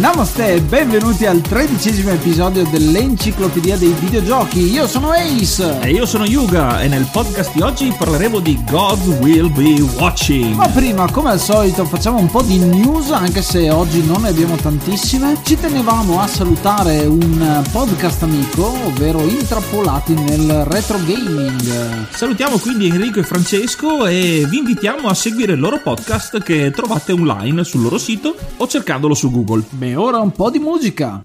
Namaste e benvenuti al tredicesimo episodio dell'Enciclopedia dei Videogiochi. Io sono Ace. E io sono Yuga e nel podcast di oggi parleremo di God Will Be Watching. Ma prima, come al solito, facciamo un po' di news, anche se oggi non ne abbiamo tantissime. Ci tenevamo a salutare un podcast amico, ovvero Intrappolati nel retro gaming. Salutiamo quindi Enrico e Francesco e vi invitiamo a seguire il loro podcast che trovate online sul loro sito o cercandolo su Google. Beh, ora un po' di musica.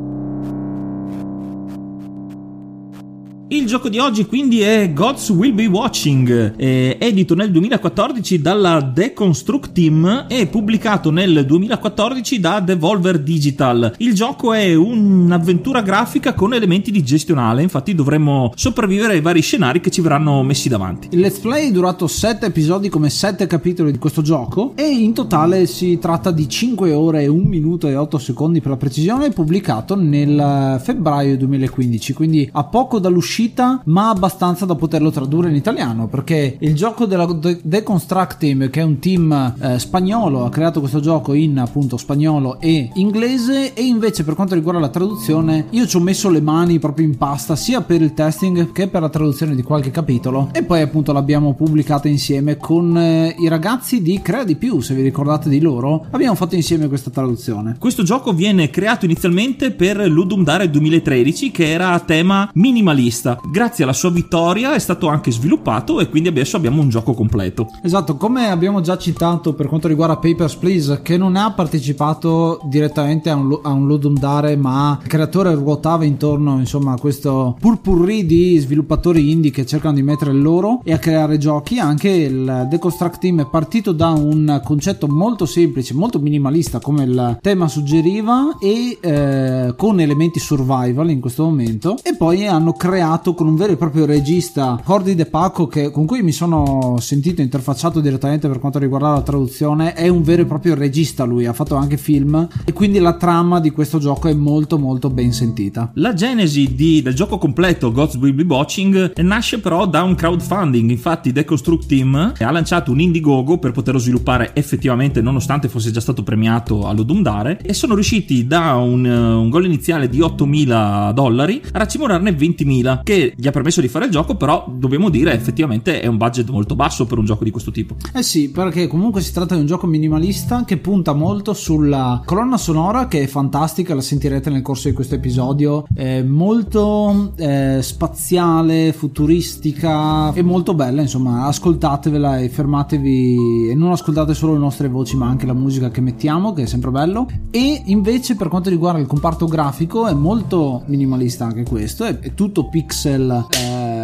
Il gioco di oggi quindi è Gods Will Be Watching, eh, edito nel 2014 dalla Deconstruct Team e pubblicato nel 2014 da Devolver Digital. Il gioco è un'avventura grafica con elementi di gestionale, infatti dovremmo sopravvivere ai vari scenari che ci verranno messi davanti. Il let's play è durato 7 episodi come 7 capitoli di questo gioco e in totale si tratta di 5 ore e 1 minuto e 8 secondi per la precisione, pubblicato nel febbraio 2015, quindi a poco dall'uscita ma abbastanza da poterlo tradurre in italiano perché il gioco della Deconstruct Team che è un team eh, spagnolo ha creato questo gioco in appunto spagnolo e inglese e invece per quanto riguarda la traduzione io ci ho messo le mani proprio in pasta sia per il testing che per la traduzione di qualche capitolo e poi appunto l'abbiamo pubblicata insieme con eh, i ragazzi di Crea di più se vi ricordate di loro abbiamo fatto insieme questa traduzione. Questo gioco viene creato inizialmente per Ludum Dare 2013 che era a tema minimalista minimalista. Grazie alla sua vittoria è stato anche sviluppato e quindi adesso abbiamo un gioco completo. Esatto, come abbiamo già citato per quanto riguarda Papers, Please, che non ha partecipato direttamente a un, a un Ludum ma il creatore ruotava intorno insomma, a questo purpurri di sviluppatori indie che cercano di mettere il loro e a creare giochi. Anche il Deconstruct Team è partito da un concetto molto semplice, molto minimalista, come il tema suggeriva, e eh, con elementi survival in questo momento. E poi hanno creato con un vero e proprio regista, Cordy De Paco, che, con cui mi sono sentito interfacciato direttamente per quanto riguarda la traduzione. È un vero e proprio regista lui, ha fatto anche film e quindi la trama di questo gioco è molto molto ben sentita. La genesi di, del gioco completo Gods Will Be Watching nasce però da un crowdfunding, infatti Deconstruct Team ha lanciato un Indiegogo per poterlo sviluppare effettivamente nonostante fosse già stato premiato all'Odum Dare e sono riusciti da un, un gol iniziale di 8.000 dollari a racimolarne 20.000 che gli ha permesso di fare il gioco però dobbiamo dire effettivamente è un budget molto basso per un gioco di questo tipo. Eh sì, perché comunque si tratta di un gioco minimalista che punta molto sulla colonna sonora che è fantastica, la sentirete nel corso di questo episodio, è molto eh, spaziale, futuristica e molto bella, insomma, ascoltatevela e fermatevi e non ascoltate solo le nostre voci ma anche la musica che mettiamo che è sempre bello e invece per quanto riguarda il comparto grafico è molto minimalista anche questo, è, è tutto pixel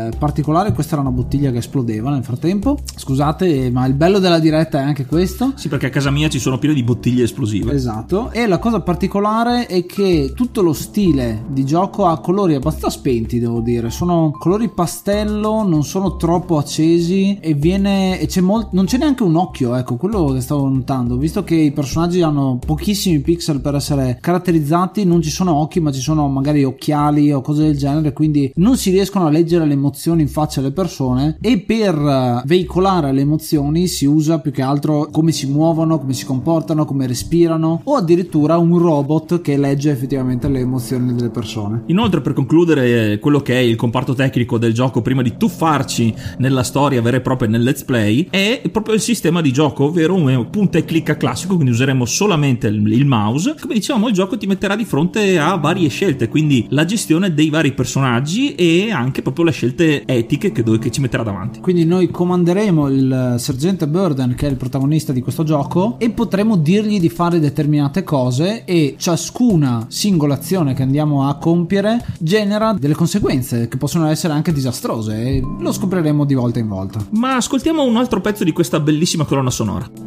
eh, particolare, questa era una bottiglia che esplodeva nel frattempo, scusate ma il bello della diretta è anche questo. Sì perché a casa mia ci sono piene di bottiglie esplosive. Esatto, e la cosa particolare è che tutto lo stile di gioco ha colori abbastanza spenti devo dire, sono colori pastello, non sono troppo accesi e viene e c'è molto non c'è neanche un occhio, ecco, quello che stavo notando, visto che i personaggi hanno pochissimi pixel per essere caratterizzati, non ci sono occhi, ma ci sono magari occhiali o cose del genere, quindi non si riescono a leggere le emozioni in faccia alle persone e per veicolare le emozioni si usa più che altro come si muovono, come si comportano, come respirano o addirittura un robot che legge effettivamente le emozioni delle persone. Inoltre per concludere quello che è il comparto tecnico del gioco prima di tuffarci nella storia vera e propria nel let's play è proprio il sistema di gioco, ovvero un punta e clicca classico, quindi useremo solamente il mouse. Come dicevamo, il gioco ti metterà di fronte a varie scelte, quindi la gestione dei vari personaggi e anche proprio le scelte etiche che, che ci metterà davanti. Quindi noi comanderemo il sergente Burden, che è il protagonista di questo gioco, e potremo dirgli di fare determinate cose e ciascuna singola azione che andiamo a compiere genera delle conseguenze che possono essere anche disastrose e lo scopriremo di volta in volta. Ma ascoltiamo un altro pezzo di questa bellissima colonna sonora.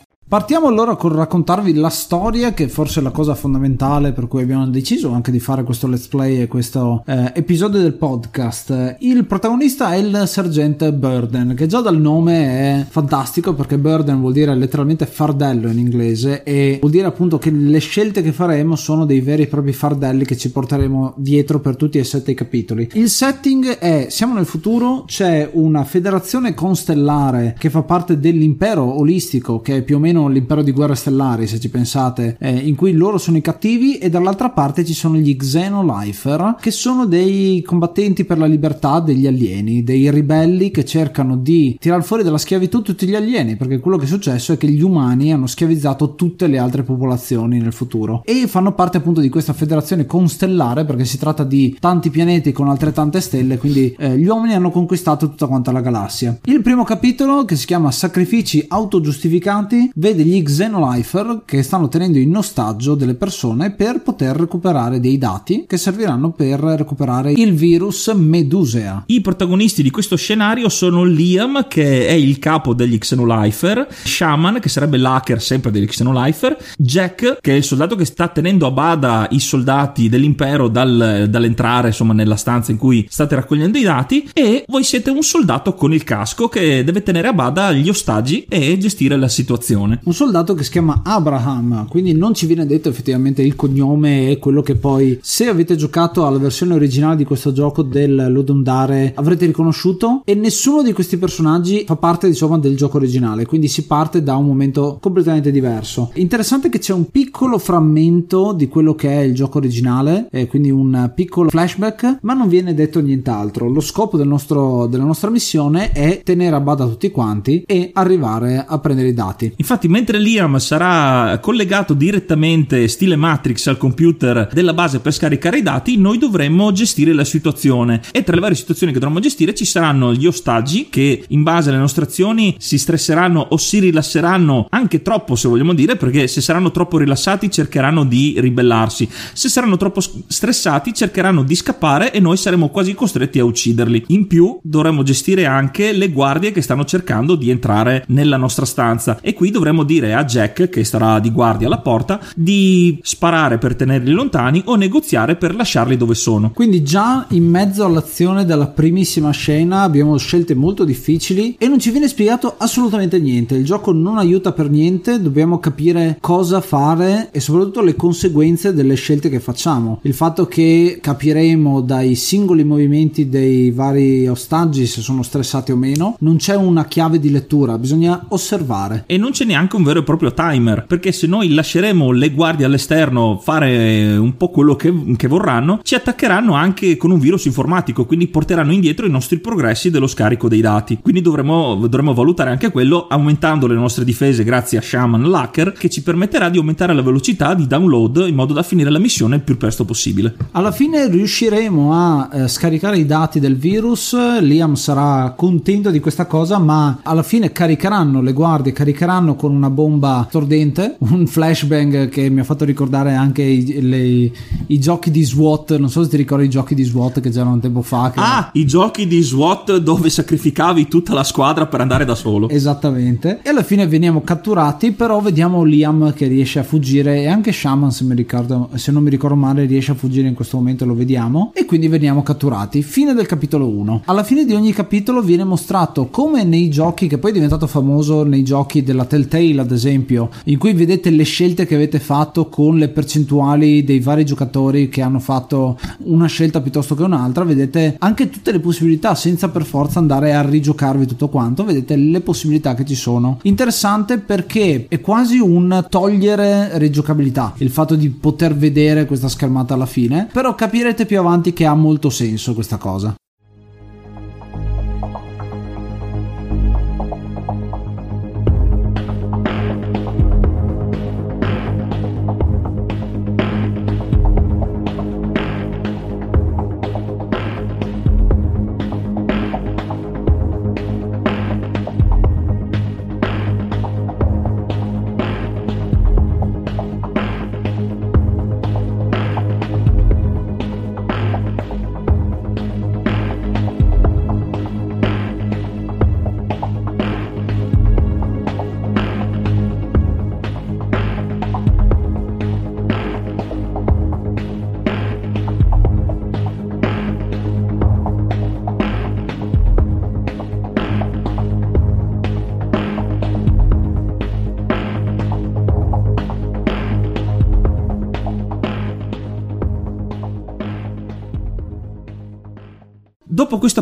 Partiamo allora con raccontarvi la storia, che forse è la cosa fondamentale per cui abbiamo deciso anche di fare questo let's play e questo eh, episodio del podcast. Il protagonista è il sergente Burden, che già dal nome è fantastico perché Burden vuol dire letteralmente fardello in inglese e vuol dire appunto che le scelte che faremo sono dei veri e propri fardelli che ci porteremo dietro per tutti e sette i capitoli. Il setting è siamo nel futuro, c'è una federazione constellare che fa parte dell'impero olistico, che è più o meno l'impero di guerre stellari, se ci pensate, eh, in cui loro sono i cattivi, e dall'altra parte ci sono gli Xenolifer, che sono dei combattenti per la libertà degli alieni, dei ribelli che cercano di tirare fuori dalla schiavitù tutti gli alieni, perché quello che è successo è che gli umani hanno schiavizzato tutte le altre popolazioni nel futuro e fanno parte appunto di questa federazione constellare perché si tratta di tanti pianeti con altrettante stelle, quindi eh, gli uomini hanno conquistato tutta quanta la galassia. Il primo capitolo, che si chiama Sacrifici autogiustificati, vede gli Xenolifer che stanno tenendo in ostaggio delle persone per poter recuperare dei dati che serviranno per recuperare il virus Medusea. I protagonisti di questo scenario sono Liam, che è il capo degli Xenolifer, Shaman, che sarebbe l'hacker sempre degli Xenolifer, Jack, che è il soldato che sta tenendo a bada i soldati dell'impero dal, dall'entrare insomma nella stanza in cui state raccogliendo i dati, e voi siete un soldato con il casco che deve tenere a bada gli ostaggi e gestire la situazione. Un soldato che si chiama Abraham, quindi non ci viene detto effettivamente il cognome e quello che poi, se avete giocato alla versione originale di questo gioco del Lodundare, avrete riconosciuto e nessuno di questi personaggi fa parte insomma del gioco originale, quindi si parte da un momento completamente diverso. Interessante che c'è un piccolo frammento di quello che è il gioco originale, eh, quindi un piccolo flashback, ma non viene detto nient'altro. Lo scopo del nostro, della nostra missione è tenere a bada tutti quanti e arrivare a prendere i dati. Infatti, mentre Liam sarà collegato direttamente stile Matrix al computer della base per scaricare i dati, noi dovremmo gestire la situazione. E tra le varie situazioni che dovremmo gestire ci saranno gli ostaggi che in base alle nostre azioni si stresseranno o si rilasseranno anche troppo se vogliamo dire perché se saranno troppo rilassati cercheranno di ribellarsi. Se saranno troppo stressati cercheranno di scappare e noi saremo quasi costretti a ucciderli. In più dovremmo gestire anche le guardie che stanno cercando di entrare nella nostra stanza. E qui dovremmo dire a Jack che starà di guardia alla porta di sparare per tenerli lontani o negoziare per lasciarli dove sono Quindi già in mezzo all'azione della primissima scena abbiamo scelte molto difficili e non ci viene spiegato assolutamente niente. Il gioco non aiuta per niente, dobbiamo capire cosa fare e soprattutto le conseguenze delle scelte che facciamo. Il fatto che capiremo dai singoli movimenti dei vari ostaggi se sono stressati o meno, non c'è una chiave di lettura, bisogna osservare. e non c'è neanche un vero e proprio timer perché se noi lasceremo le guardie all'esterno fare un po' quello che, che vorranno ci attaccheranno anche con un virus informatico quindi porteranno indietro i nostri progressi dello scarico dei dati. Quindi dovremo, dovremo valutare anche quello aumentando le nostre difese grazie a Shaman Lacker che ci permetterà di aumentare la velocità di download in modo da finire la missione il più presto possibile. Alla fine riusciremo a eh, scaricare i dati del virus, Liam sarà contento di questa cosa, ma alla fine caricheranno le guardie, caricheranno con una bomba stordente, un flashbang che mi ha fatto ricordare anche i, le- i giochi di SWAT, non so se ti ricordi i giochi di SWAT che c'erano un tempo fa. Ah i giochi di SWAT dove sacrificavi tutta la squadra per andare da solo Esattamente. E alla fine veniamo catturati, però vediamo Liam che riesce a fuggire e anche Shaman, se, mi ricordo, se non mi ricordo male, riesce a fuggire in questo momento, lo vediamo. E quindi veniamo catturati. Fine del capitolo 1. Alla fine di ogni capitolo viene mostrato come nei giochi, che poi è diventato famoso nei giochi della Telltale, ad esempio, in cui vedete le scelte che avete fatto con le percentuali dei vari giocatori che hanno fatto una scelta piuttosto che un'altra. Vedete anche tutte le possibilità senza per forza andare a rigiocarvi tutto quanto. Vedete le possibilità che ci sono. Interessante perché è quasi un togliere rigiocabilità il fatto di poter vedere questa schermata alla fine. Però capirete più avanti che ha molto senso questa cosa.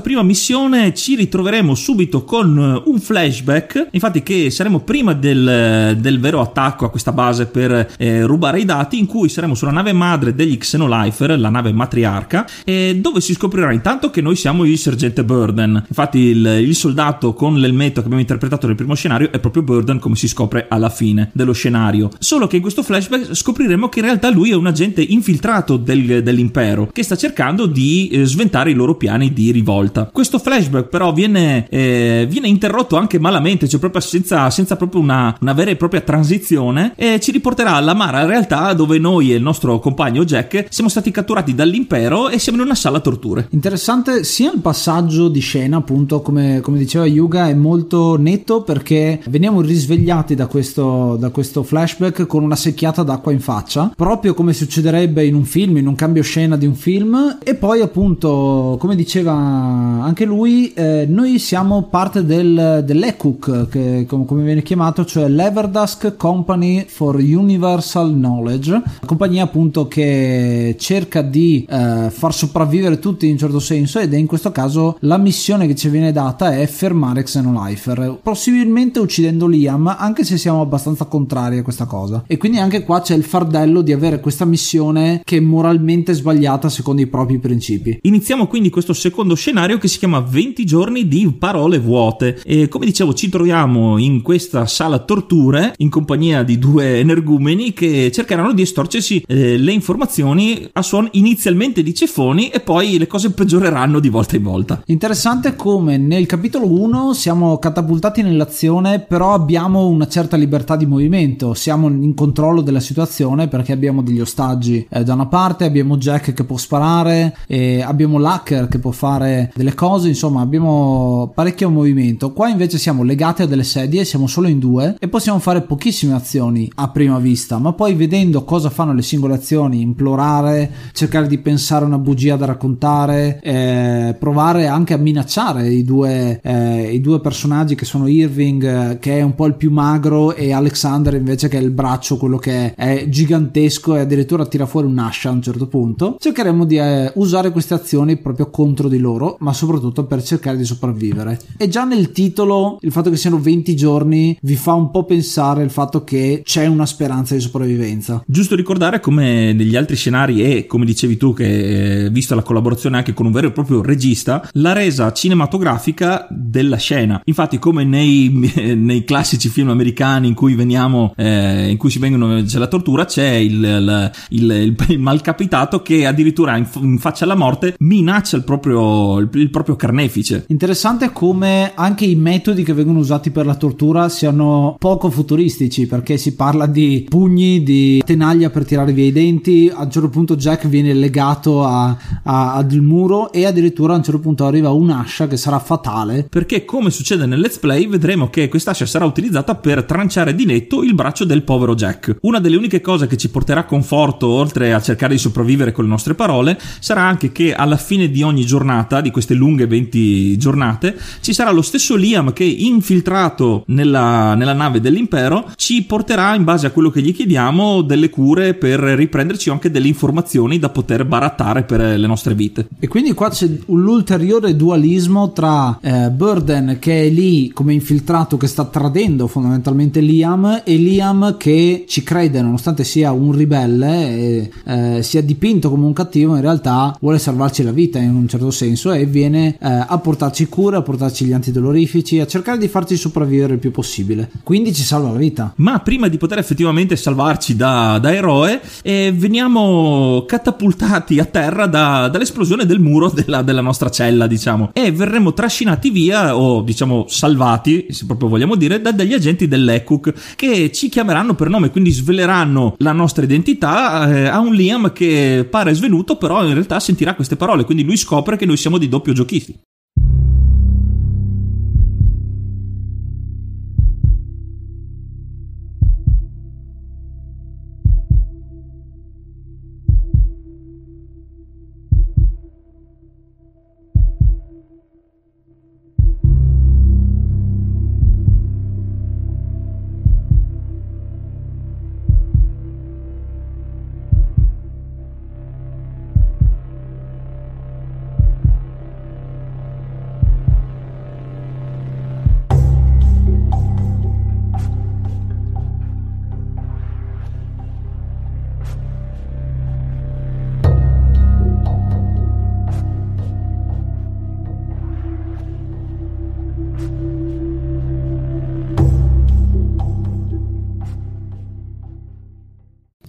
Prima missione ci ritroveremo subito con un flashback, infatti che saremo prima del, del vero attacco a questa base per eh, rubare i dati, in cui saremo sulla nave madre degli Xenolifer, la nave matriarca, e dove si scoprirà intanto che noi siamo il sergente Burden. Infatti il, il soldato con l'elmetto che abbiamo interpretato nel primo scenario è proprio Burden, come si scopre alla fine dello scenario. Solo che in questo flashback scopriremo che in realtà lui è un agente infiltrato del, dell'impero che sta cercando di eh, sventare i loro piani di rivolta. Questo flashback però viene, eh, viene interrotto anche malamente, cioè proprio senza, senza proprio una, una, vera e propria transizione e ci riporterà all'amara realtà dove noi e il nostro compagno Jack siamo stati catturati dall'impero e siamo in una sala torture. Interessante sia il passaggio di scena appunto come, come diceva Yuga è molto netto perché veniamo risvegliati da questo, da questo flashback con una secchiata d'acqua in faccia proprio come succederebbe in un film in un cambio scena di un film e poi appunto come diceva anche lui eh, noi siamo parte del, dell'ECUC che come viene chiamato cioè l'Everdusk Company for Universal Knowledge compagnia appunto che cerca di eh, far sopravvivere tutti in un certo senso ed è in questo caso la missione che ci viene data è fermare Xenolifer possibilmente uccidendo Liam anche se siamo abbastanza contrari a questa cosa. E quindi anche qua c'è il fardello di avere questa missione che è moralmente sbagliata secondo i propri principi. Iniziamo quindi questo secondo scenario che si chiama 20 giorni di parole vuote e come dicevo ci troviamo in questa sala torture in compagnia di due energumeni che cercheranno di estorcersi eh, le informazioni a suon inizialmente di ceffoni e poi le cose peggioreranno di volta in volta. Interessante come nel capitolo 1 siamo catapultati nell'azione però abbiamo una certa libertà di movimento, siamo in controllo della situazione perché abbiamo degli ostaggi eh, da una parte, abbiamo Jack che può sparare, e abbiamo l'hacker che può fare delle cose, insomma abbiamo parecchio movimento. Qua invece siamo legati a delle sedie, siamo solo in due e possiamo fare pochissime azioni a prima vista, ma poi vedendo cosa fanno le singole azioni, implorare, cercare di pensare una bugia da raccontare, eh, provare anche a minacciare i due, eh, i due personaggi che sono Irving, eh, che è un po' il più magro, e Alexander invece che è il braccio, quello che è gigantesco e addirittura tira fuori un'ascia a un certo punto. Cercheremo di eh, usare queste azioni proprio contro di loro, ma soprattutto per cercare di sopravvivere. E già nel titolo il fatto che siano 20 giorni vi fa un po' pensare il fatto che c'è una speranza di sopravvivenza. Giusto ricordare come negli altri scenari e come dicevi tu che eh, visto la collaborazione anche con un vero e proprio regista, la resa cinematografica della scena. Infatti come nei, nei classici film americani in cui veniamo eh, in cui si vengono c'è la tortura, c'è il, il, il, il malcapitato che addirittura in, in, faccia alla morte minaccia il proprio, il proprio carnefice. Interessante come anche i metodi che vengono usati per la tortura siano poco futuristici perché si parla di pugni, di tenaglia per tirare via i denti, a un certo punto Jack viene legato a, a, ad il muro e addirittura a un certo punto arriva un'ascia che sarà fatale. Perché come succede nel let's play vedremo che quest'ascia sarà utilizzata per tranciare di netto il braccio del povero Jack. Una delle uniche cose che ci porterà conforto oltre a cercare di sopravvivere con le nostre parole sarà anche che alla fine di ogni giornata, di queste lunghe 20 giornate, ci sarà lo stesso Liam che infiltrato nella, nella nave dell'impero ci porterà in base a quello che gli chiediamo delle cure per riprenderci anche delle informazioni da poter barattare per le nostre vite. E quindi qua c'è l'ulteriore dualismo tra eh, Burden che è lì come infiltrato che sta tradendo fondamentalmente Liam e Liam che ci crede nonostante sia un ribelle e eh, sia dipinto come un cattivo in realtà vuole salvarci la vita in un certo senso e viene eh, a portarci cure, a portarci gli antidolorifici, a cercare di farci sopravvivere il più possibile. Quindi ci salva la vita. Ma prima di poter effettivamente salvarci da, da eroe, eh, veniamo catapultati a terra da, dall'esplosione del muro della, della, nostra cella, diciamo, e verremo trascinati via, o diciamo salvati, se proprio vogliamo dire, da degli agenti dell'ECUC che ci chiameranno per nome, quindi sveleranno la nostra identità eh, a un Liam che pare svenuto, però in realtà sentirà queste parole, quindi lui scopre che noi siamo di doppio que o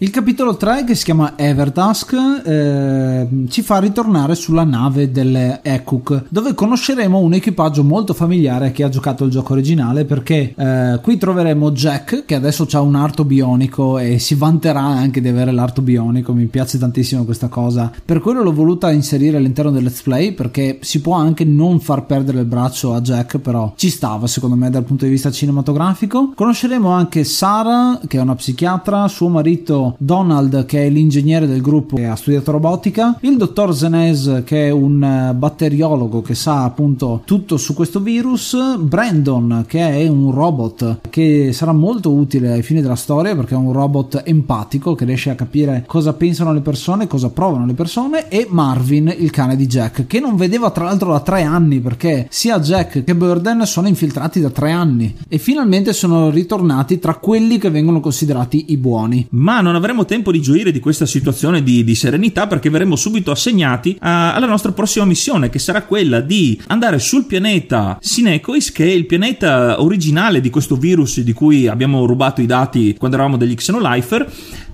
Il capitolo 3 che si chiama Evertask eh, ci fa ritornare sulla nave delle Ekuk dove conosceremo un equipaggio molto familiare a chi ha giocato il gioco originale perché eh, qui troveremo Jack che adesso ha un arto bionico e si vanterà anche di avere l'arto bionico, mi piace tantissimo questa cosa, per quello l'ho voluta inserire all'interno del let's play perché si può anche non far perdere il braccio a Jack però ci stava secondo me dal punto di vista cinematografico. Conosceremo anche Sara che è una psichiatra, suo marito Donald che è l'ingegnere del gruppo che ha studiato robotica, il dottor Zenes che è un eh, batteriologo che sa appunto tutto su questo virus, Brandon che è un robot che sarà molto utile ai fini della storia perché è un robot empatico che riesce a capire cosa pensano le persone, cosa provano le persone e Marvin il cane di Jack che non vedeva tra l'altro da tre anni perché sia Jack che Burden sono infiltrati da tre anni e finalmente sono ritornati tra quelli che vengono considerati i buoni. Ma non avremo tempo di gioire di questa situazione di, di serenità perché verremo subito assegnati a, alla nostra prossima missione che sarà quella di andare sul pianeta Sinecois che è il pianeta originale di questo virus di cui abbiamo rubato i dati quando eravamo degli Xenolifer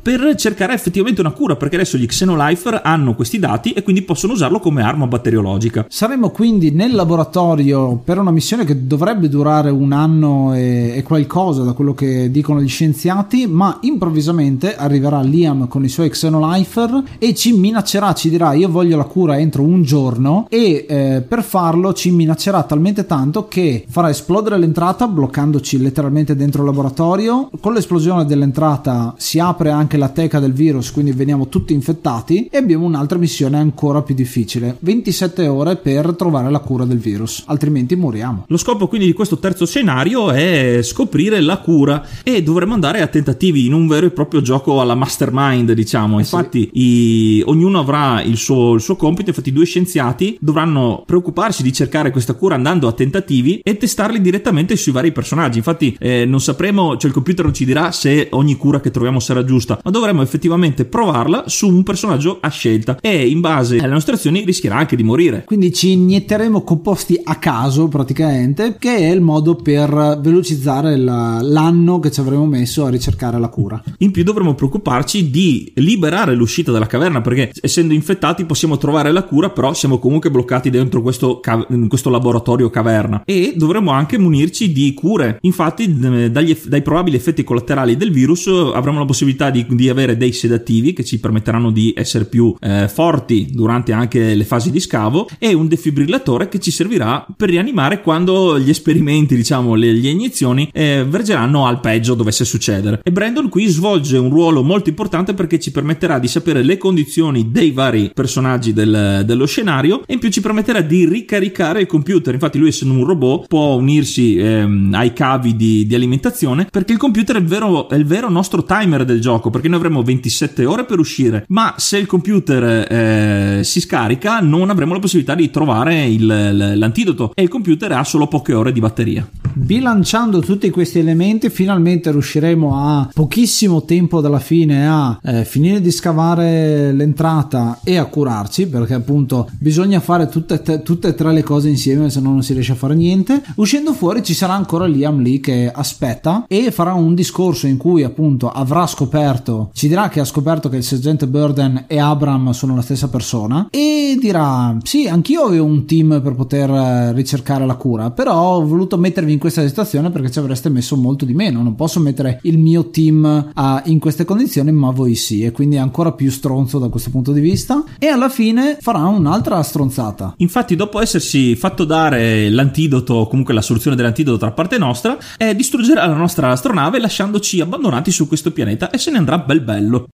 per cercare effettivamente una cura, perché adesso gli Xenolifer hanno questi dati e quindi possono usarlo come arma batteriologica. Saremo quindi nel laboratorio per una missione che dovrebbe durare un anno e, e qualcosa da quello che dicono gli scienziati, ma improvvisamente arriverà Liam con i suoi Xenolifer e ci minaccerà, ci dirà io voglio la cura entro un giorno e eh, per farlo ci minaccerà talmente tanto che farà esplodere l'entrata bloccandoci letteralmente dentro il laboratorio. Con l'esplosione dell'entrata si apre anche anche la teca del virus, quindi veniamo tutti infettati e abbiamo un'altra missione ancora più difficile, 27 ore per trovare la cura del virus, altrimenti moriamo. Lo scopo quindi di questo terzo scenario è scoprire la cura e dovremo andare a tentativi in un vero e proprio gioco alla mastermind, diciamo. Infatti sì. i, ognuno avrà il suo, il suo compito, infatti i due scienziati dovranno preoccuparsi di cercare questa cura andando a tentativi e testarli direttamente sui vari personaggi. Infatti eh, non sapremo, cioè il computer non ci dirà se ogni cura che troviamo sarà giusta, ma dovremmo effettivamente provarla su un personaggio a scelta e in base alle nostre azioni rischierà anche di morire. Quindi ci inietteremo composti a caso praticamente, che è il modo per velocizzare la, l'anno che ci avremo messo a ricercare la cura. In più dovremo preoccuparci di liberare l'uscita dalla caverna perché essendo infettati possiamo trovare la cura, però siamo comunque bloccati dentro questo, questo laboratorio caverna e dovremo anche munirci di cure. Infatti dagli, dai probabili effetti collaterali del virus avremo la possibilità di di avere dei sedativi che ci permetteranno di essere più eh, forti durante anche le fasi di scavo e un defibrillatore che ci servirà per rianimare quando gli esperimenti, diciamo, le, le iniezioni eh, vergeranno al peggio dovesse succedere. E Brandon qui svolge un ruolo molto importante perché ci permetterà di sapere le condizioni dei vari personaggi del, dello scenario e in più ci permetterà di ricaricare il computer. Infatti lui essendo un robot può unirsi ehm, ai cavi di, di, alimentazione perché il computer è il vero, è il vero nostro timer del gioco perché noi avremo 27 ore per uscire, ma se il computer eh, si scarica non avremo la possibilità di trovare il, l'antidoto e il computer ha solo poche ore di batteria. Bilanciando tutti questi elementi finalmente riusciremo a pochissimo tempo dalla fine a eh, finire di scavare l'entrata e a curarci perché appunto bisogna fare tutte, te, tutte e tre le cose insieme se no non si riesce a fare niente. Uscendo fuori ci sarà ancora Liam lì che aspetta e farà un discorso in cui appunto avrà scoperto ci dirà che ha scoperto che il sergente Burden e Abram sono la stessa persona e dirà sì anch'io avevo un team per poter eh, ricercare la cura però ho voluto mettervi in questa situazione perché ci avreste messo molto di meno. Non posso mettere il mio team a, in queste condizioni ma voi sì. E quindi è ancora più stronzo da questo punto di vista. E alla fine farà un'altra stronzata. Infatti dopo essersi fatto dare l'antidoto comunque la soluzione dell'antidoto da parte nostra eh, distruggerà la nostra astronave lasciandoci abbandonati su questo pianeta e se ne andrà bel bello.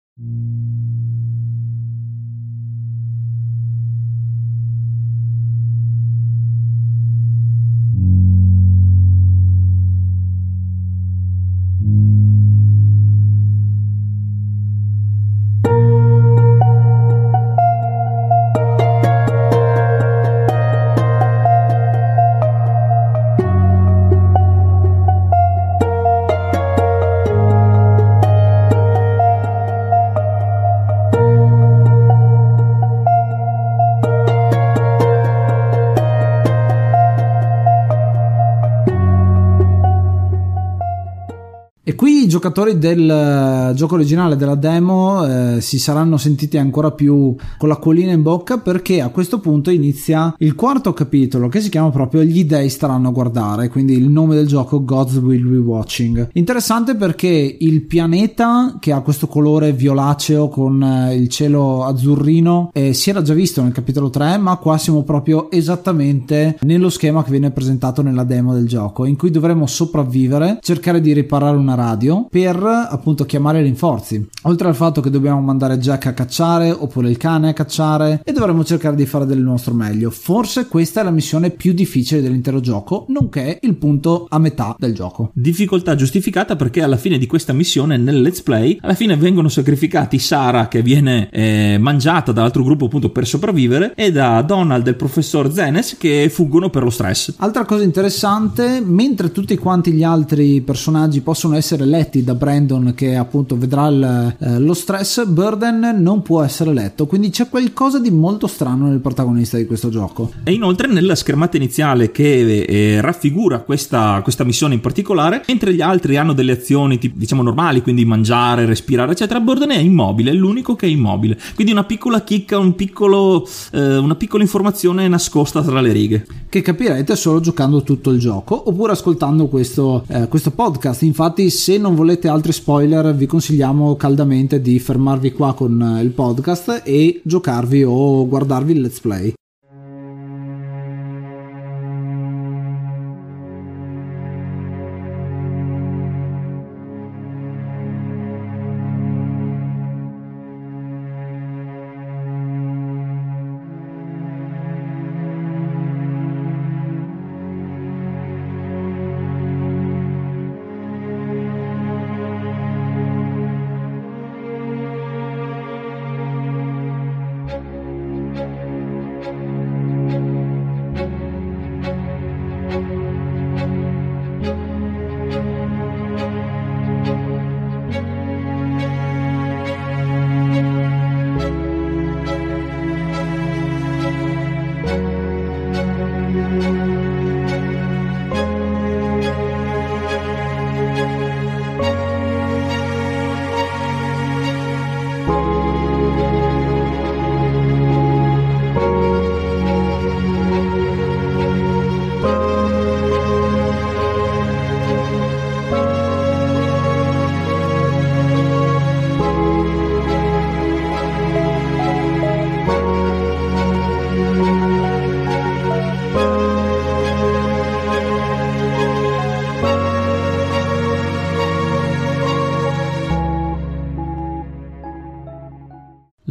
Giocatori del eh, gioco originale della demo eh, si saranno sentiti ancora più con l'acquolina in bocca perché a questo punto inizia il quarto capitolo che si chiama proprio Gli dei staranno a guardare, quindi il nome del gioco Gods Will Be Watching. Interessante perché il pianeta che ha questo colore violaceo con eh, il cielo azzurrino eh, si era già visto nel capitolo 3, ma qua siamo proprio esattamente nello schema che viene presentato nella demo del gioco, in cui dovremo sopravvivere, cercare di riparare una radio per appunto chiamare rinforzi. Oltre al fatto che dobbiamo mandare Jack a cacciare oppure il cane a cacciare e dovremo cercare di fare del nostro meglio. Forse questa è la missione più difficile dell'intero gioco, nonché il punto a metà del gioco. Difficoltà giustificata perché alla fine di questa missione nel let's play alla fine vengono sacrificati Sara che viene eh, mangiata dall'altro gruppo appunto per sopravvivere e da Donald e il professor Zenes che fuggono per lo stress. Altra cosa interessante, mentre tutti quanti gli altri personaggi possono essere letti da Brandon che appunto vedrà il, eh, lo stress, Burden non può essere letto, quindi c'è qualcosa di molto strano nel protagonista di questo gioco. E inoltre nella schermata iniziale che eh, raffigura questa, questa missione in particolare, mentre gli altri hanno delle azioni tipo, diciamo normali, quindi mangiare, respirare eccetera, Burden è immobile, è l'unico che è immobile. Quindi una piccola chicca, un piccolo, eh, una piccola informazione nascosta tra le righe. Che capirete solo giocando tutto il gioco oppure ascoltando questo, eh, questo podcast. Infatti se non volete altri spoiler vi consigliamo caldamente di fermarvi qua con eh, il podcast e giocarvi o guardarvi il let's play.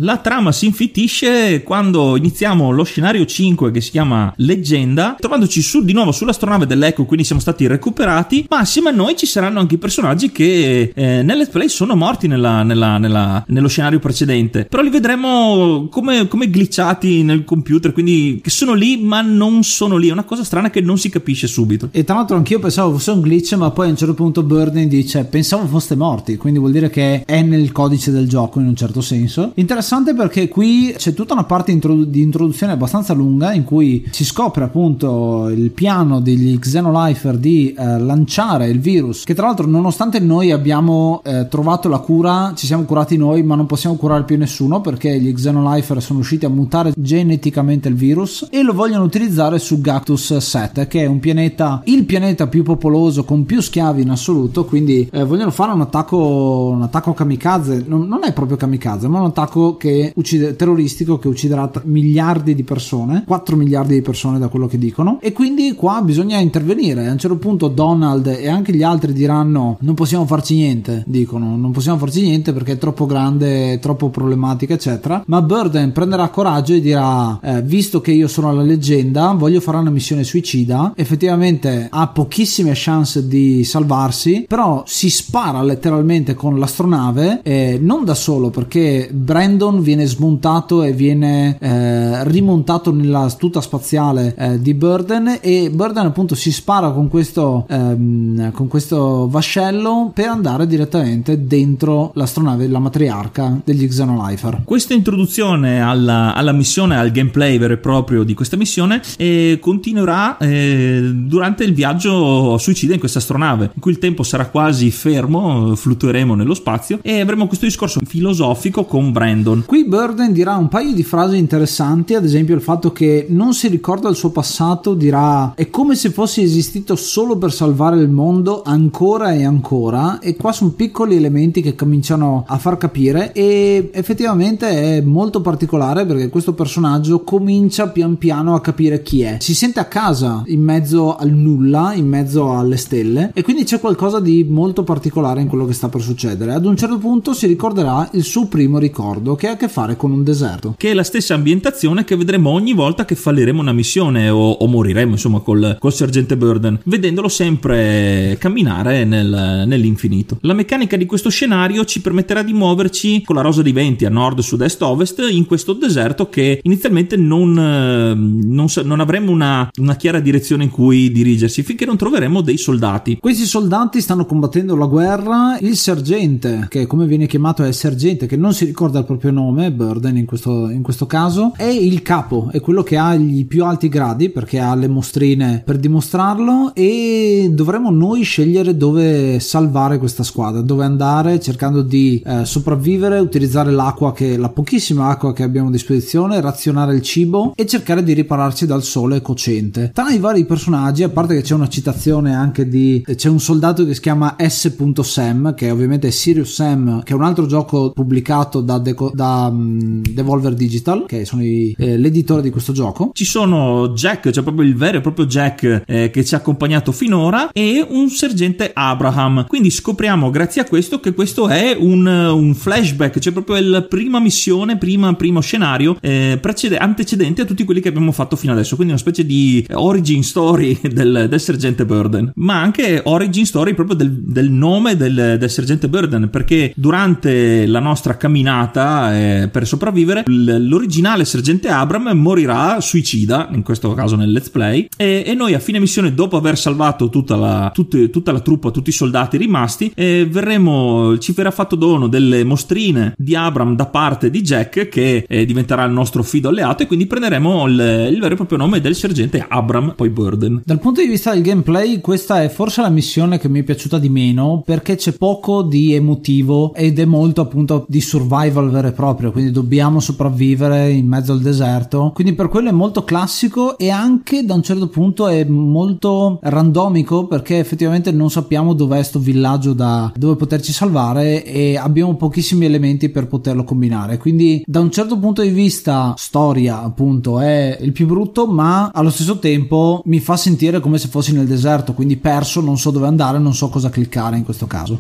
La trama si infittisce quando iniziamo lo scenario 5 che si chiama Leggenda, trovandoci su, di nuovo sull'astronave dell'Echo, quindi siamo stati recuperati, ma assieme a noi ci saranno anche i personaggi che eh, nel let's play sono morti nella, nella, nella, nello scenario precedente, però li vedremo come, come glitchati nel computer, quindi che sono lì ma non sono lì, è una cosa strana che non si capisce subito. E tra l'altro anch'io pensavo fosse un glitch, ma poi a un certo punto Burden dice pensavo foste morti, quindi vuol dire che è nel codice del gioco in un certo senso. Interessante interessante perché qui c'è tutta una parte di introduzione abbastanza lunga in cui si scopre appunto il piano degli Xenolifer di eh, lanciare il virus che tra l'altro nonostante noi abbiamo eh, trovato la cura ci siamo curati noi ma non possiamo curare più nessuno perché gli Xenolifer sono riusciti a mutare geneticamente il virus e lo vogliono utilizzare su Gactus 7 che è un pianeta il pianeta più popoloso con più schiavi in assoluto quindi eh, vogliono fare un attacco un attacco kamikaze. Non, non è proprio kamikaze ma un attacco che uccide, terroristico che ucciderà miliardi di persone, 4 miliardi di persone da quello che dicono, e quindi qua bisogna intervenire. A un certo punto Donald e anche gli altri diranno non possiamo farci niente, dicono non possiamo farci niente perché è troppo grande, è troppo problematica, eccetera. Ma Burden prenderà coraggio e dirà, eh, visto che io sono la leggenda, voglio fare una missione suicida. Effettivamente ha pochissime chance di salvarsi, però si spara letteralmente con l'astronave, eh, non da solo perché Brandon Brandon viene smontato e viene eh, rimontato nella tuta spaziale eh, di Burden e Burden appunto si spara con questo, ehm, con questo vascello per andare direttamente dentro l'astronave della matriarca degli Xenolifer. Questa introduzione alla, alla missione, al gameplay vero e proprio di questa missione eh, continuerà eh, durante il viaggio suicida in questa astronave in cui il tempo sarà quasi fermo, fluttueremo nello spazio e avremo questo discorso filosofico con Brandon. Qui Burden dirà un paio di frasi interessanti, ad esempio il fatto che non si ricorda il suo passato, dirà è come se fossi esistito solo per salvare il mondo ancora e ancora e qua sono piccoli elementi che cominciano a far capire e effettivamente è molto particolare perché questo personaggio comincia pian piano a capire chi è. Si sente a casa in mezzo al nulla, in mezzo alle stelle e quindi c'è qualcosa di molto particolare in quello che sta per succedere. Ad un certo punto si ricorderà il suo primo ricordo che ha a che fare con un deserto. Che è la stessa ambientazione che vedremo ogni volta che falliremo una missione o, o moriremo insomma col, col, sergente Burden, vedendolo sempre camminare nel, nell'infinito. La meccanica di questo scenario ci permetterà di muoverci con la rosa di venti a nord, sud, est, ovest in questo deserto che inizialmente non, non, non avremo una, una chiara direzione in cui dirigersi finché non troveremo dei soldati. Questi soldati stanno combattendo la guerra. Il sergente, che come viene chiamato è sergente, che non si ricorda il proprio nome, Burden in questo, in questo caso, è il capo, è quello che ha i più alti gradi perché ha le mostrine per dimostrarlo e dovremo noi scegliere dove salvare questa squadra, dove andare cercando di eh, sopravvivere, utilizzare l'acqua che la pochissima acqua che abbiamo a disposizione, razionare il cibo e cercare di ripararci dal sole cocente. Tra i vari personaggi, a parte che c'è una citazione anche di c'è un soldato che si chiama S.Sam, che ovviamente è Sirius Sam, che è un altro gioco pubblicato da, Deco, da um, Devolver Digital, che sono i, eh, l'editore di questo gioco. Ci sono Jack, cioè proprio il vero e proprio Jack eh, che ci ha accompagnato finora, e un sergente Abraham. Quindi scopriamo grazie a questo che questo è un, un flashback, cioè proprio la prima missione, prima, primo scenario eh, precede, antecedente a tutti quelli che abbiamo fatto fino adesso. Quindi una specie di origin story del, del sergente Burden, ma anche origin story proprio del, del nome del, del, sergente Burden, perché durante la nostra camminata eh, per sopravvivere, l'originale sergente Abram morirà suicida, in questo caso nel let's play, e, e noi a fine missione, dopo aver salvato tutta la, tutte, tutta la truppa, tutti i soldati rimasti, eh, verremo, ci verrà fatto dono delle mostrine di Abram da parte di Jack, che eh, diventerà il nostro fido alleato, e quindi prenderemo il, il vero e proprio nome del sergente Abram, poi Burden. Dal punto di vista del gameplay, questa è forse la missione che mi è piaciuta di meno perché c'è poco di emotivo ed è molto appunto di survival vero e proprio, quindi dobbiamo sopravvivere in mezzo al deserto. Quindi per quello è molto classico e anche da un certo punto è molto randomico perché effettivamente non sappiamo dov'è sto villaggio da dove poterci salvare e abbiamo pochissimi elementi per poterlo combinare. Quindi da un certo punto di vista storia appunto è il più brutto, ma allo stesso tempo mi fa sentire come se fossi nel deserto, quindi perso, non so dove andare, non so cosa cliccare in questo caso.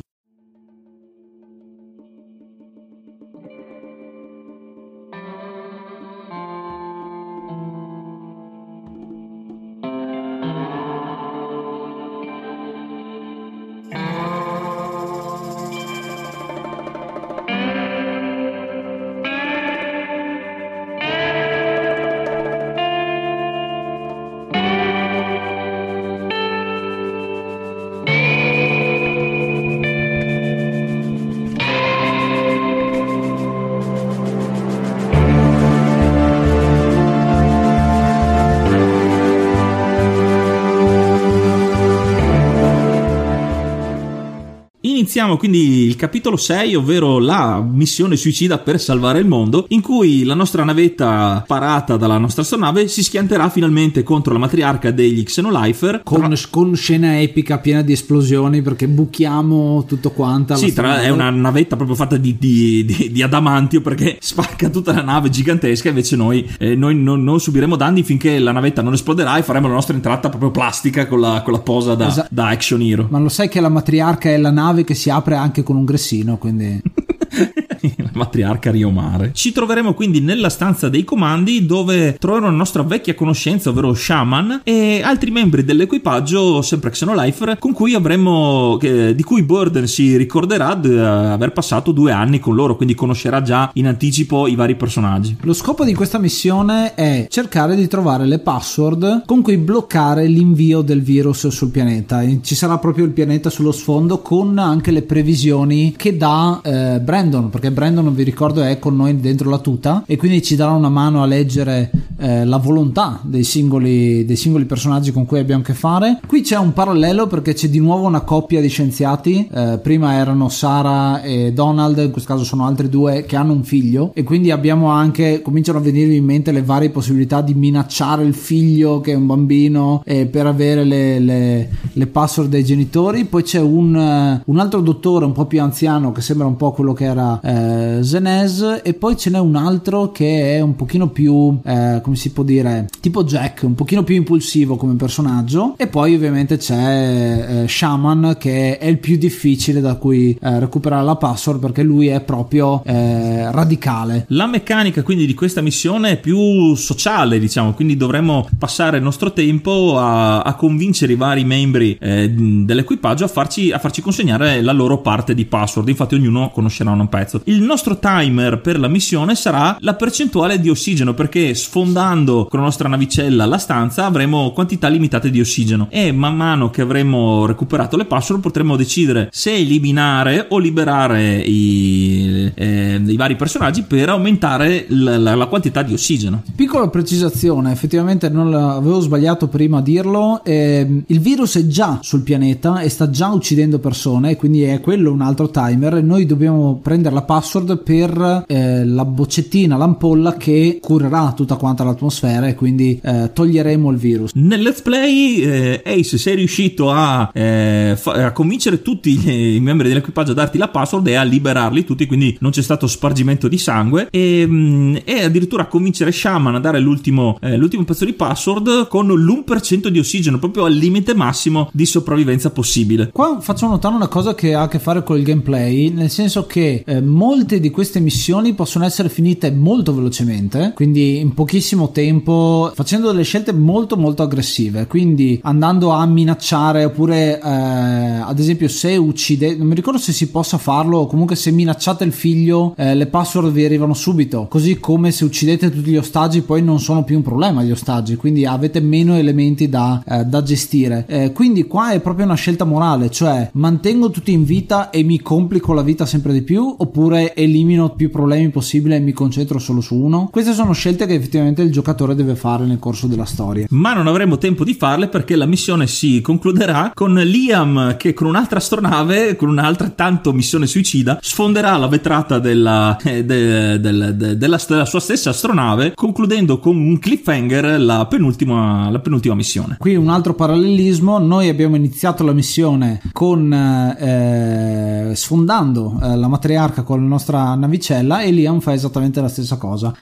Iniziamo quindi il capitolo 6, ovvero la missione suicida per salvare il mondo, in cui la nostra navetta parata dalla nostra astronave si schianterà finalmente contro la matriarca degli Xenolifer. Con, con scena epica piena di esplosioni perché buchiamo tutto quanto. Sì, tra, è una navetta proprio fatta di, di, di, di, adamantio perché spacca tutta la nave gigantesca, invece noi, eh, noi non, non, subiremo danni finché la navetta non esploderà e faremo la nostra entrata proprio plastica con la, con la posa da, esatto. da action hero. Ma lo sai che la matriarca è la nave che si apre anche con un gressino, quindi... la matriarca Riomare. Ci troveremo quindi nella stanza dei comandi dove troveremo la nostra vecchia conoscenza, ovvero Shaman, e altri membri dell'equipaggio, sempre Xenolifer, con cui avremmo, eh, di cui Burden si ricorderà di aver passato due anni con loro, quindi conoscerà già in anticipo i vari personaggi. Lo scopo di questa missione è cercare di trovare le password con cui bloccare l'invio del virus sul pianeta. Ci sarà proprio il pianeta sullo sfondo con anche le previsioni che dà eh, Brandon, perché Brandon vi ricordo è con noi dentro la tuta e quindi ci darà una mano a leggere eh, la volontà dei singoli, dei singoli personaggi con cui abbiamo a che fare. Qui c'è un parallelo perché c'è di nuovo una coppia di scienziati, eh, prima erano Sara e Donald, in questo caso sono altri due che hanno un figlio e quindi abbiamo anche, cominciano a venirvi in mente le varie possibilità di minacciare il figlio che è un bambino eh, per avere le, le, le, password dei genitori. Poi c'è un, uh, un, altro dottore un po' più anziano che sembra un po' quello che era eh, Zenez e poi ce n'è un altro che è un pochino più, eh, come si può dire, tipo Jack, un pochino più impulsivo come personaggio e poi ovviamente c'è eh, Shaman che è il più difficile da cui eh, recuperare la password perché lui è proprio eh, radicale. La meccanica quindi di questa missione è più sociale, diciamo, quindi dovremmo passare il nostro tempo a, a convincere i vari membri eh, dell'equipaggio a farci, a farci consegnare la loro parte di password. Infatti, ognuno conoscerà un pezzo. Il nostro timer per la missione sarà la percentuale di ossigeno, perché sfondando con la nostra navicella la stanza avremo quantità limitate di ossigeno e man mano che avremo recuperato le password potremo decidere se eliminare o liberare i, eh, i vari personaggi per aumentare la, la, la, quantità di ossigeno. Piccola precisazione, effettivamente non avevo sbagliato prima a dirlo, eh, il virus è già sul pianeta e sta già uccidendo persone, quindi è quello un altro timer. Noi dobbiamo prendere la password per eh, la boccettina, l'ampolla che curerà tutta quanta l'atmosfera e quindi eh, toglieremo il virus. Nel let's play eh, Ace sei riuscito a, eh, fa- a convincere tutti i membri dell'equipaggio a darti la password e a liberarli tutti, quindi non c'è stato spargimento di sangue e, mm, e addirittura a convincere Shaman a dare l'ultimo, eh, l'ultimo pezzo di password con l'1% di ossigeno, proprio al limite massimo di sopravvivenza possibile. Qua faccio notare una cosa che ha a che fare con il gameplay, nel senso che eh, molte di queste missioni possono essere finite molto velocemente, quindi in pochissimo tempo, facendo delle scelte molto molto aggressive, quindi andando a minacciare oppure eh, ad esempio se uccide, non mi ricordo se si possa farlo comunque se minacciate il figlio eh, le password vi arrivano subito, così come se uccidete tutti gli ostaggi poi non sono più un problema gli ostaggi, quindi avete meno elementi da, eh, da gestire. Eh, quindi qua è proprio una scelta morale, cioè mantengo tutti in vita e mi complico la vita sempre di più oppure elimino più problemi possibili e mi concentro solo su uno. Queste sono scelte che effettivamente il giocatore deve fare nel corso della storia. Ma non avremo tempo di farle perché la missione si concluderà con Liam che con un'altra astronave, con un'altrettanto missione suicida, sfonderà la vetrata della, eh, de, de, de, della, della, sua stessa astronave, concludendo con un cliffhanger la penultima, la penultima missione. Qui un altro parallelismo, noi abbiamo iniziato la missione con eh, sfondando eh, la matriarca con la nostra navicella e Liam fa esattamente la stessa cosa.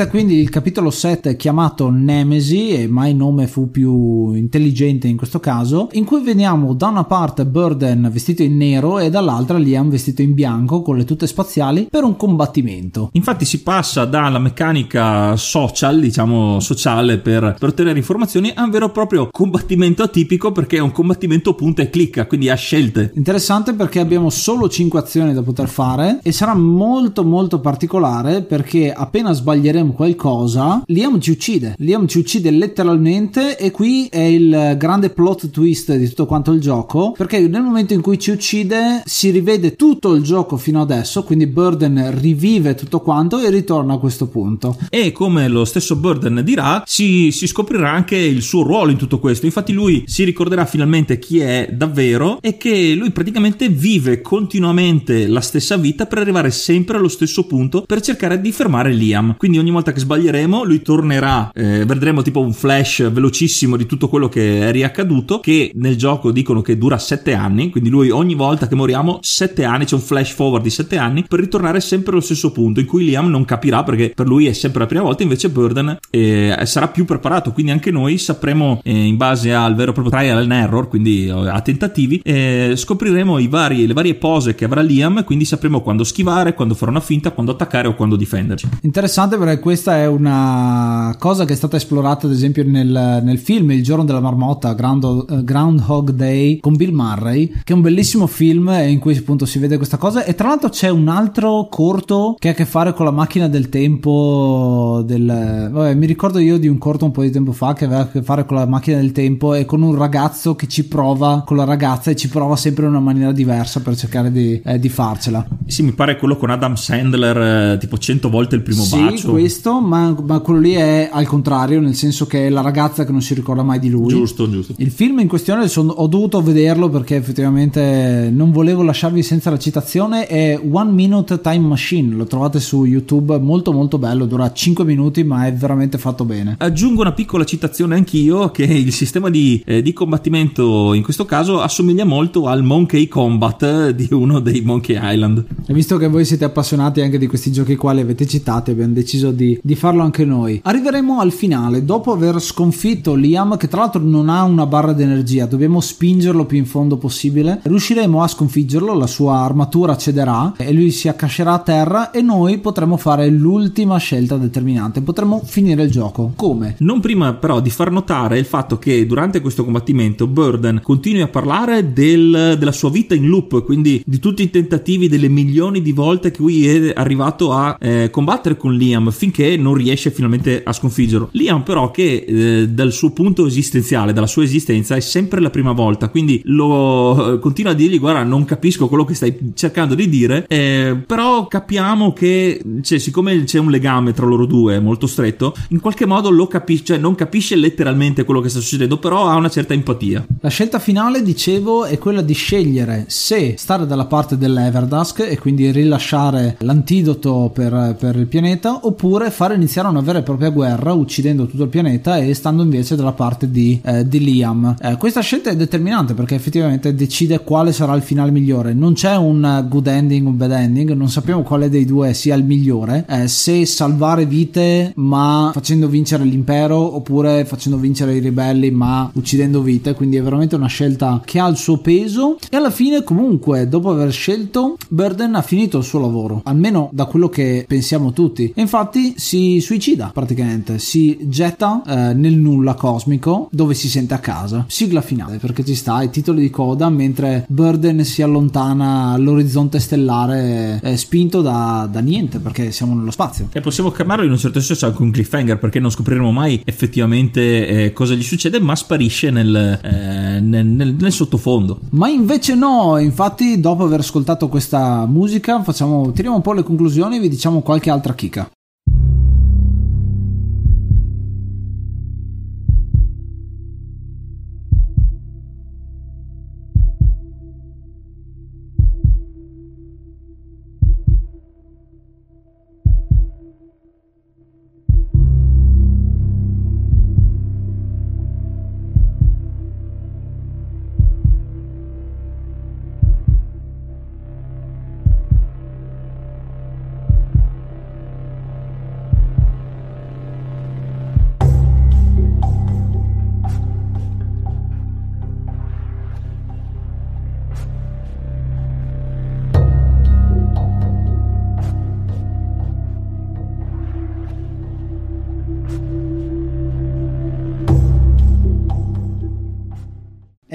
Inizia quindi il capitolo 7 chiamato Nemesi, e mai nome fu più intelligente in questo caso, in cui vediamo da una parte Burden vestito in nero e dall'altra Liam vestito in bianco con le tute spaziali per un combattimento. Infatti si passa dalla meccanica social, diciamo sociale per, per ottenere informazioni, a un vero e proprio combattimento atipico perché è un combattimento punta e clicca, quindi a scelte. Interessante perché abbiamo solo 5 azioni da poter fare e sarà molto molto particolare perché appena sbaglieremo Qualcosa, Liam ci uccide. Liam ci uccide letteralmente e qui è il grande plot twist di tutto quanto il gioco, perché nel momento in cui ci uccide si rivede tutto il gioco fino adesso, quindi Burden rivive tutto quanto e ritorna a questo punto. E come lo stesso Burden dirà, si, si scoprirà anche il suo ruolo in tutto questo. Infatti lui si ricorderà finalmente chi è davvero e che lui praticamente vive continuamente la stessa vita per arrivare sempre allo stesso punto per cercare di fermare Liam. Quindi ogni volta che sbaglieremo lui tornerà, eh, vedremo tipo un flash velocissimo di tutto quello che è riaccaduto che nel gioco dicono che dura 7 anni, quindi lui ogni volta che moriamo 7 anni, c'è un flash forward di 7 anni per ritornare sempre allo stesso punto in cui Liam non capirà perché per lui è sempre la prima volta, invece Burden eh, sarà più preparato, quindi anche noi sapremo eh, in base al vero e proprio trial and error, quindi eh, a tentativi, eh, scopriremo vari, le varie pose che avrà Liam, quindi sapremo quando schivare, quando fare una finta, quando attaccare o quando difenderci. Interessante perché questa è una cosa che è stata esplorata ad esempio nel, nel film Il giorno della marmotta, Ground, uh, Groundhog Day con Bill Murray, che è un bellissimo film in cui appunto si vede questa cosa e tra l'altro c'è un altro corto che ha a che fare con la macchina del tempo del... Vabbè, mi ricordo io di un corto un po' di tempo fa che aveva a che fare con la macchina del tempo e con un ragazzo che ci prova con la ragazza e ci prova sempre in una maniera diversa per cercare di, eh, di farcela. Sì, mi pare quello con Adam Sandler, eh, tipo 100 volte il primo sì, bacio. Sì, questo, ma, ma, quello lì è al contrario, nel senso che è la ragazza che non si ricorda mai di lui. Giusto, giusto. Il film in questione sono, ho dovuto vederlo perché effettivamente non volevo lasciarvi senza la citazione, è One Minute Time Machine, lo trovate su YouTube, molto molto bello, dura 5 minuti ma è veramente fatto bene. Aggiungo una piccola citazione anch'io che il sistema di, eh, di combattimento in questo caso assomiglia molto al Monkey Combat di uno dei Monkey Island. E visto che voi siete appassionati anche di questi giochi qua, li avete citati, abbiamo deciso di, di farlo anche noi. Arriveremo al finale, dopo aver sconfitto Liam, che tra l'altro non ha una barra d'energia, dobbiamo spingerlo più in fondo possibile. Riusciremo a sconfiggerlo, la sua armatura cederà e lui si accascerà a terra e noi potremo fare l'ultima scelta determinante, potremo finire il gioco. Come? Non prima però di far notare il fatto che durante questo combattimento Burden continui a parlare del, della sua vita in loop, quindi di tutti i tentativi, delle milioni di volte che lui è arrivato a eh, combattere con Liam finché non riesce finalmente a sconfiggerlo. Liam però che eh, dal suo punto esistenziale, dalla sua esistenza è sempre la prima volta, quindi lo eh, continua a dirgli guarda non capisco quello che stai cercando di dire, eh, però capiamo che cioè, siccome c'è un legame tra loro due molto stretto, in qualche modo lo capisce, cioè non capisce letteralmente quello che sta succedendo, però ha una certa empatia. La scelta finale, dicevo, è quella di scegliere se stare dalla parte dell'Everdusk e quindi rilasciare l'antidoto per, per il pianeta oppure fare iniziare una vera e propria guerra uccidendo tutto il pianeta e stando invece dalla parte di, eh, di Liam. Eh, questa scelta è determinante perché effettivamente decide quale sarà il finale migliore. Non c'è un good ending, un bad ending, non sappiamo quale dei due sia il migliore. Eh, se salvare vite ma facendo vincere l'impero oppure facendo vincere i ribelli ma uccidendo vite, quindi è veramente una scelta che ha il suo peso e alla fine comunque dopo aver scelto Burden ha finito il suo lavoro, almeno da quello che pensiamo tutti. E infatti si suicida praticamente, si getta eh, nel nulla cosmico dove si sente a casa. Sigla finale perché ci sta i titoli di coda mentre Burden si allontana all'orizzonte stellare eh, spinto da, da, niente perché siamo nello spazio. E possiamo chiamarlo in un certo senso anche un cliffhanger perché non scopriremo mai effettivamente eh, cosa gli succede ma sparisce nel, eh, nel, nel, nel sottofondo. Ma invece no, infatti dopo aver ascoltato questa musica facciamo, tiriamo un po' le conclusioni e vi diciamo qualche altra chicca.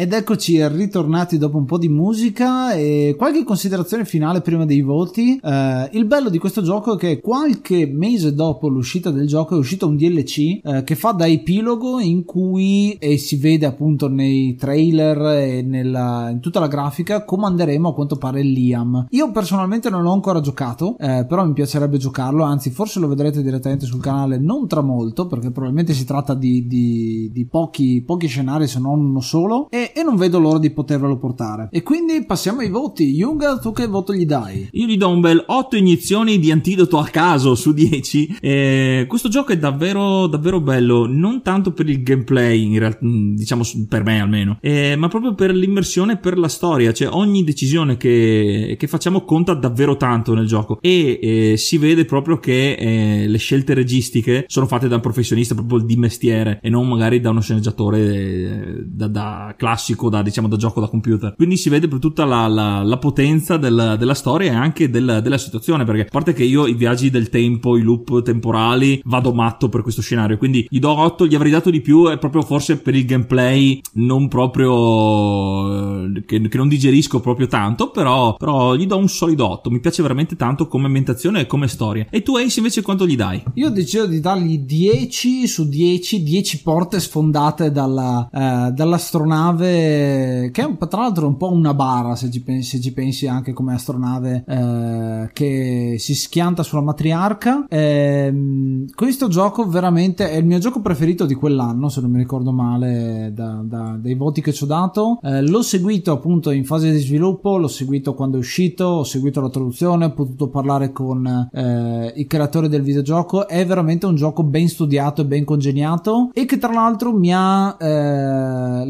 Ed eccoci ritornati dopo un po' di musica e qualche considerazione finale prima dei voti. Eh, il bello di questo gioco è che qualche mese dopo l'uscita del gioco è uscito un DLC eh, che fa da epilogo in cui e si vede appunto nei trailer e nella, in tutta la grafica comanderemo a quanto pare Liam. Io personalmente non l'ho ancora giocato, eh, però mi piacerebbe giocarlo, anzi forse lo vedrete direttamente sul canale non tra molto perché probabilmente si tratta di, di, di pochi, pochi scenari se non uno solo e, e, non vedo l'ora di potervelo portare. E quindi passiamo ai voti. Yuga, tu che voto gli dai? Io gli do un bel 8 iniezioni di antidoto a caso su 10. Eh, questo gioco è davvero, davvero bello, non tanto per il gameplay, in realtà, diciamo per me almeno, eh, ma proprio per l'immersione, per la storia. Cioè ogni decisione che, che facciamo conta davvero tanto nel gioco e eh, si vede proprio che eh, le scelte registiche sono fatte da un professionista proprio di mestiere e non magari da uno sceneggiatore eh, da, da classico, da, diciamo da gioco da computer. Quindi si vede per tutta la, la, la potenza del, della storia e anche del, della situazione, perché a parte che io i viaggi del tempo, i loop temporali, vado matto per questo scenario, quindi gli do 8, gli avrei dato di più, è proprio forse per il gameplay non proprio... Eh, che, che non digerisco proprio tanto, però, però gli do un solido 8, mi piace veramente tanto come ambientazione e come storia. E tu Ace invece quanto gli dai? Io decido di dargli 10 su 10, 10 porte sfondate dalla, eh, dall'astronave, che è tra l'altro un po' una bara se ci pensi, se ci pensi anche come astronave eh, che si schianta sulla matriarca. Eh, questo gioco veramente è il mio gioco preferito di quell'anno, se non mi ricordo male, da, da, dai voti che ci ho dato. Eh, l'ho seguito appunto in fase di sviluppo, l'ho seguito quando è uscito, ho seguito la traduzione, ho potuto parlare con eh, i creatori del videogioco. È veramente un gioco ben studiato e ben congegnato e che tra l'altro mi ha eh,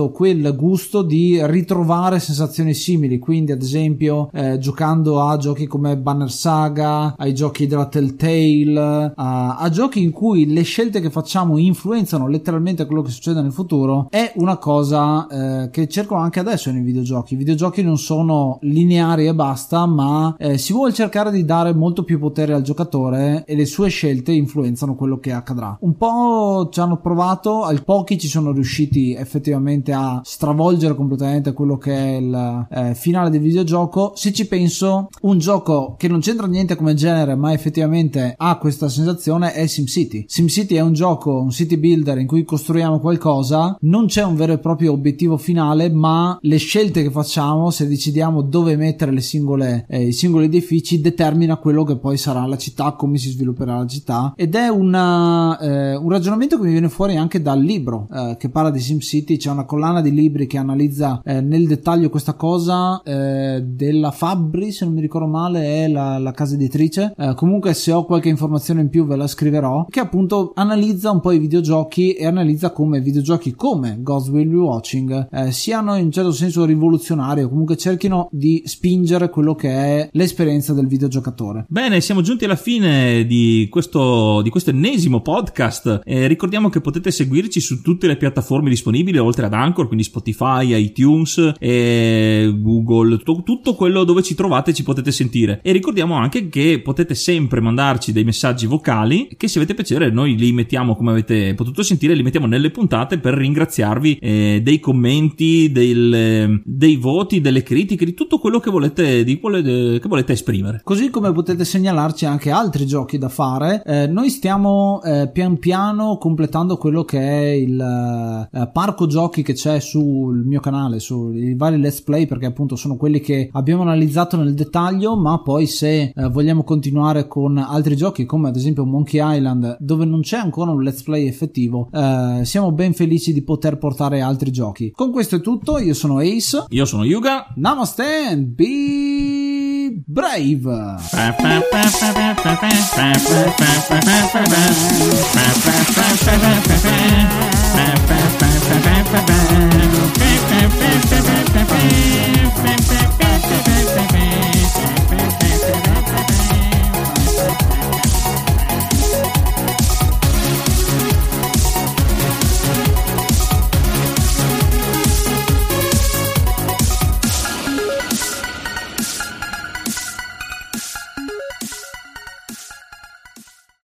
lasciato quel gusto di ritrovare sensazioni simili. Quindi, ad esempio, eh, giocando a giochi come Banner Saga, ai giochi della Telltale, a, a giochi in cui le scelte che facciamo influenzano letteralmente quello che succede nel futuro, è una cosa eh, che cerco anche adesso nei videogiochi. I videogiochi non sono lineari e basta, ma eh, si vuole cercare di dare molto più potere al giocatore e le sue scelte influenzano quello che accadrà. Un po' ci hanno provato, al pochi ci sono riusciti effettivamente a stravolgere completamente quello che è il eh, finale del videogioco. Se ci penso, un gioco che non c'entra niente come genere, ma effettivamente ha questa sensazione è SimCity. SimCity è un gioco, un city builder in cui costruiamo qualcosa, non c'è un vero e proprio obiettivo finale, ma le scelte che facciamo, se decidiamo dove mettere le singole, eh, i singoli edifici, determina quello che poi sarà la città, come si svilupperà la città. Ed è una, eh, un ragionamento che mi viene fuori anche dal libro eh, che parla di SimCity. C'è una collana di libri che analizza eh, nel dettaglio questa cosa eh, della Fabri, se non mi ricordo male, è la, la casa editrice. Eh, comunque, se ho qualche informazione in più, ve la scriverò. Che appunto analizza un po' i videogiochi e analizza come videogiochi come Ghost Will Be Watching siano in un certo senso rivoluzionari o comunque cerchino di spingere quello che è l'esperienza del videogiocatore. Bene, siamo giunti alla fine di questo, di questo ennesimo podcast. Eh, ricordiamo che potete seguirci su tutte le piattaforme disponibili, oltre ad Anchor, quindi Spotify, iTunes, eh, Google, tutto, tutto quello dove ci trovate ci potete sentire. E ricordiamo anche che potete sempre mandarci dei messaggi vocali che se avete piacere noi li mettiamo, come avete potuto sentire, li mettiamo nelle puntate per ringraziarvi eh, dei commenti, del, dei voti, delle critiche, di tutto quello che volete, di, che volete esprimere. Così come potete segnalarci anche altri giochi da fare, eh, noi stiamo eh, pian piano completando quello che è il eh, parco giochi che c'è sul mio canale, sui vari let's play, perché appunto sono quelli che abbiamo analizzato nel dettaglio, ma poi se eh, vogliamo continuare con altri giochi come ad esempio Monkey Island, dove non c'è ancora un let's play effettivo, eh, siamo ben felici di poter portare altri giochi. Con questo è tutto, io sono Ace, io sono Yuga, Namaste and be brave. Bye.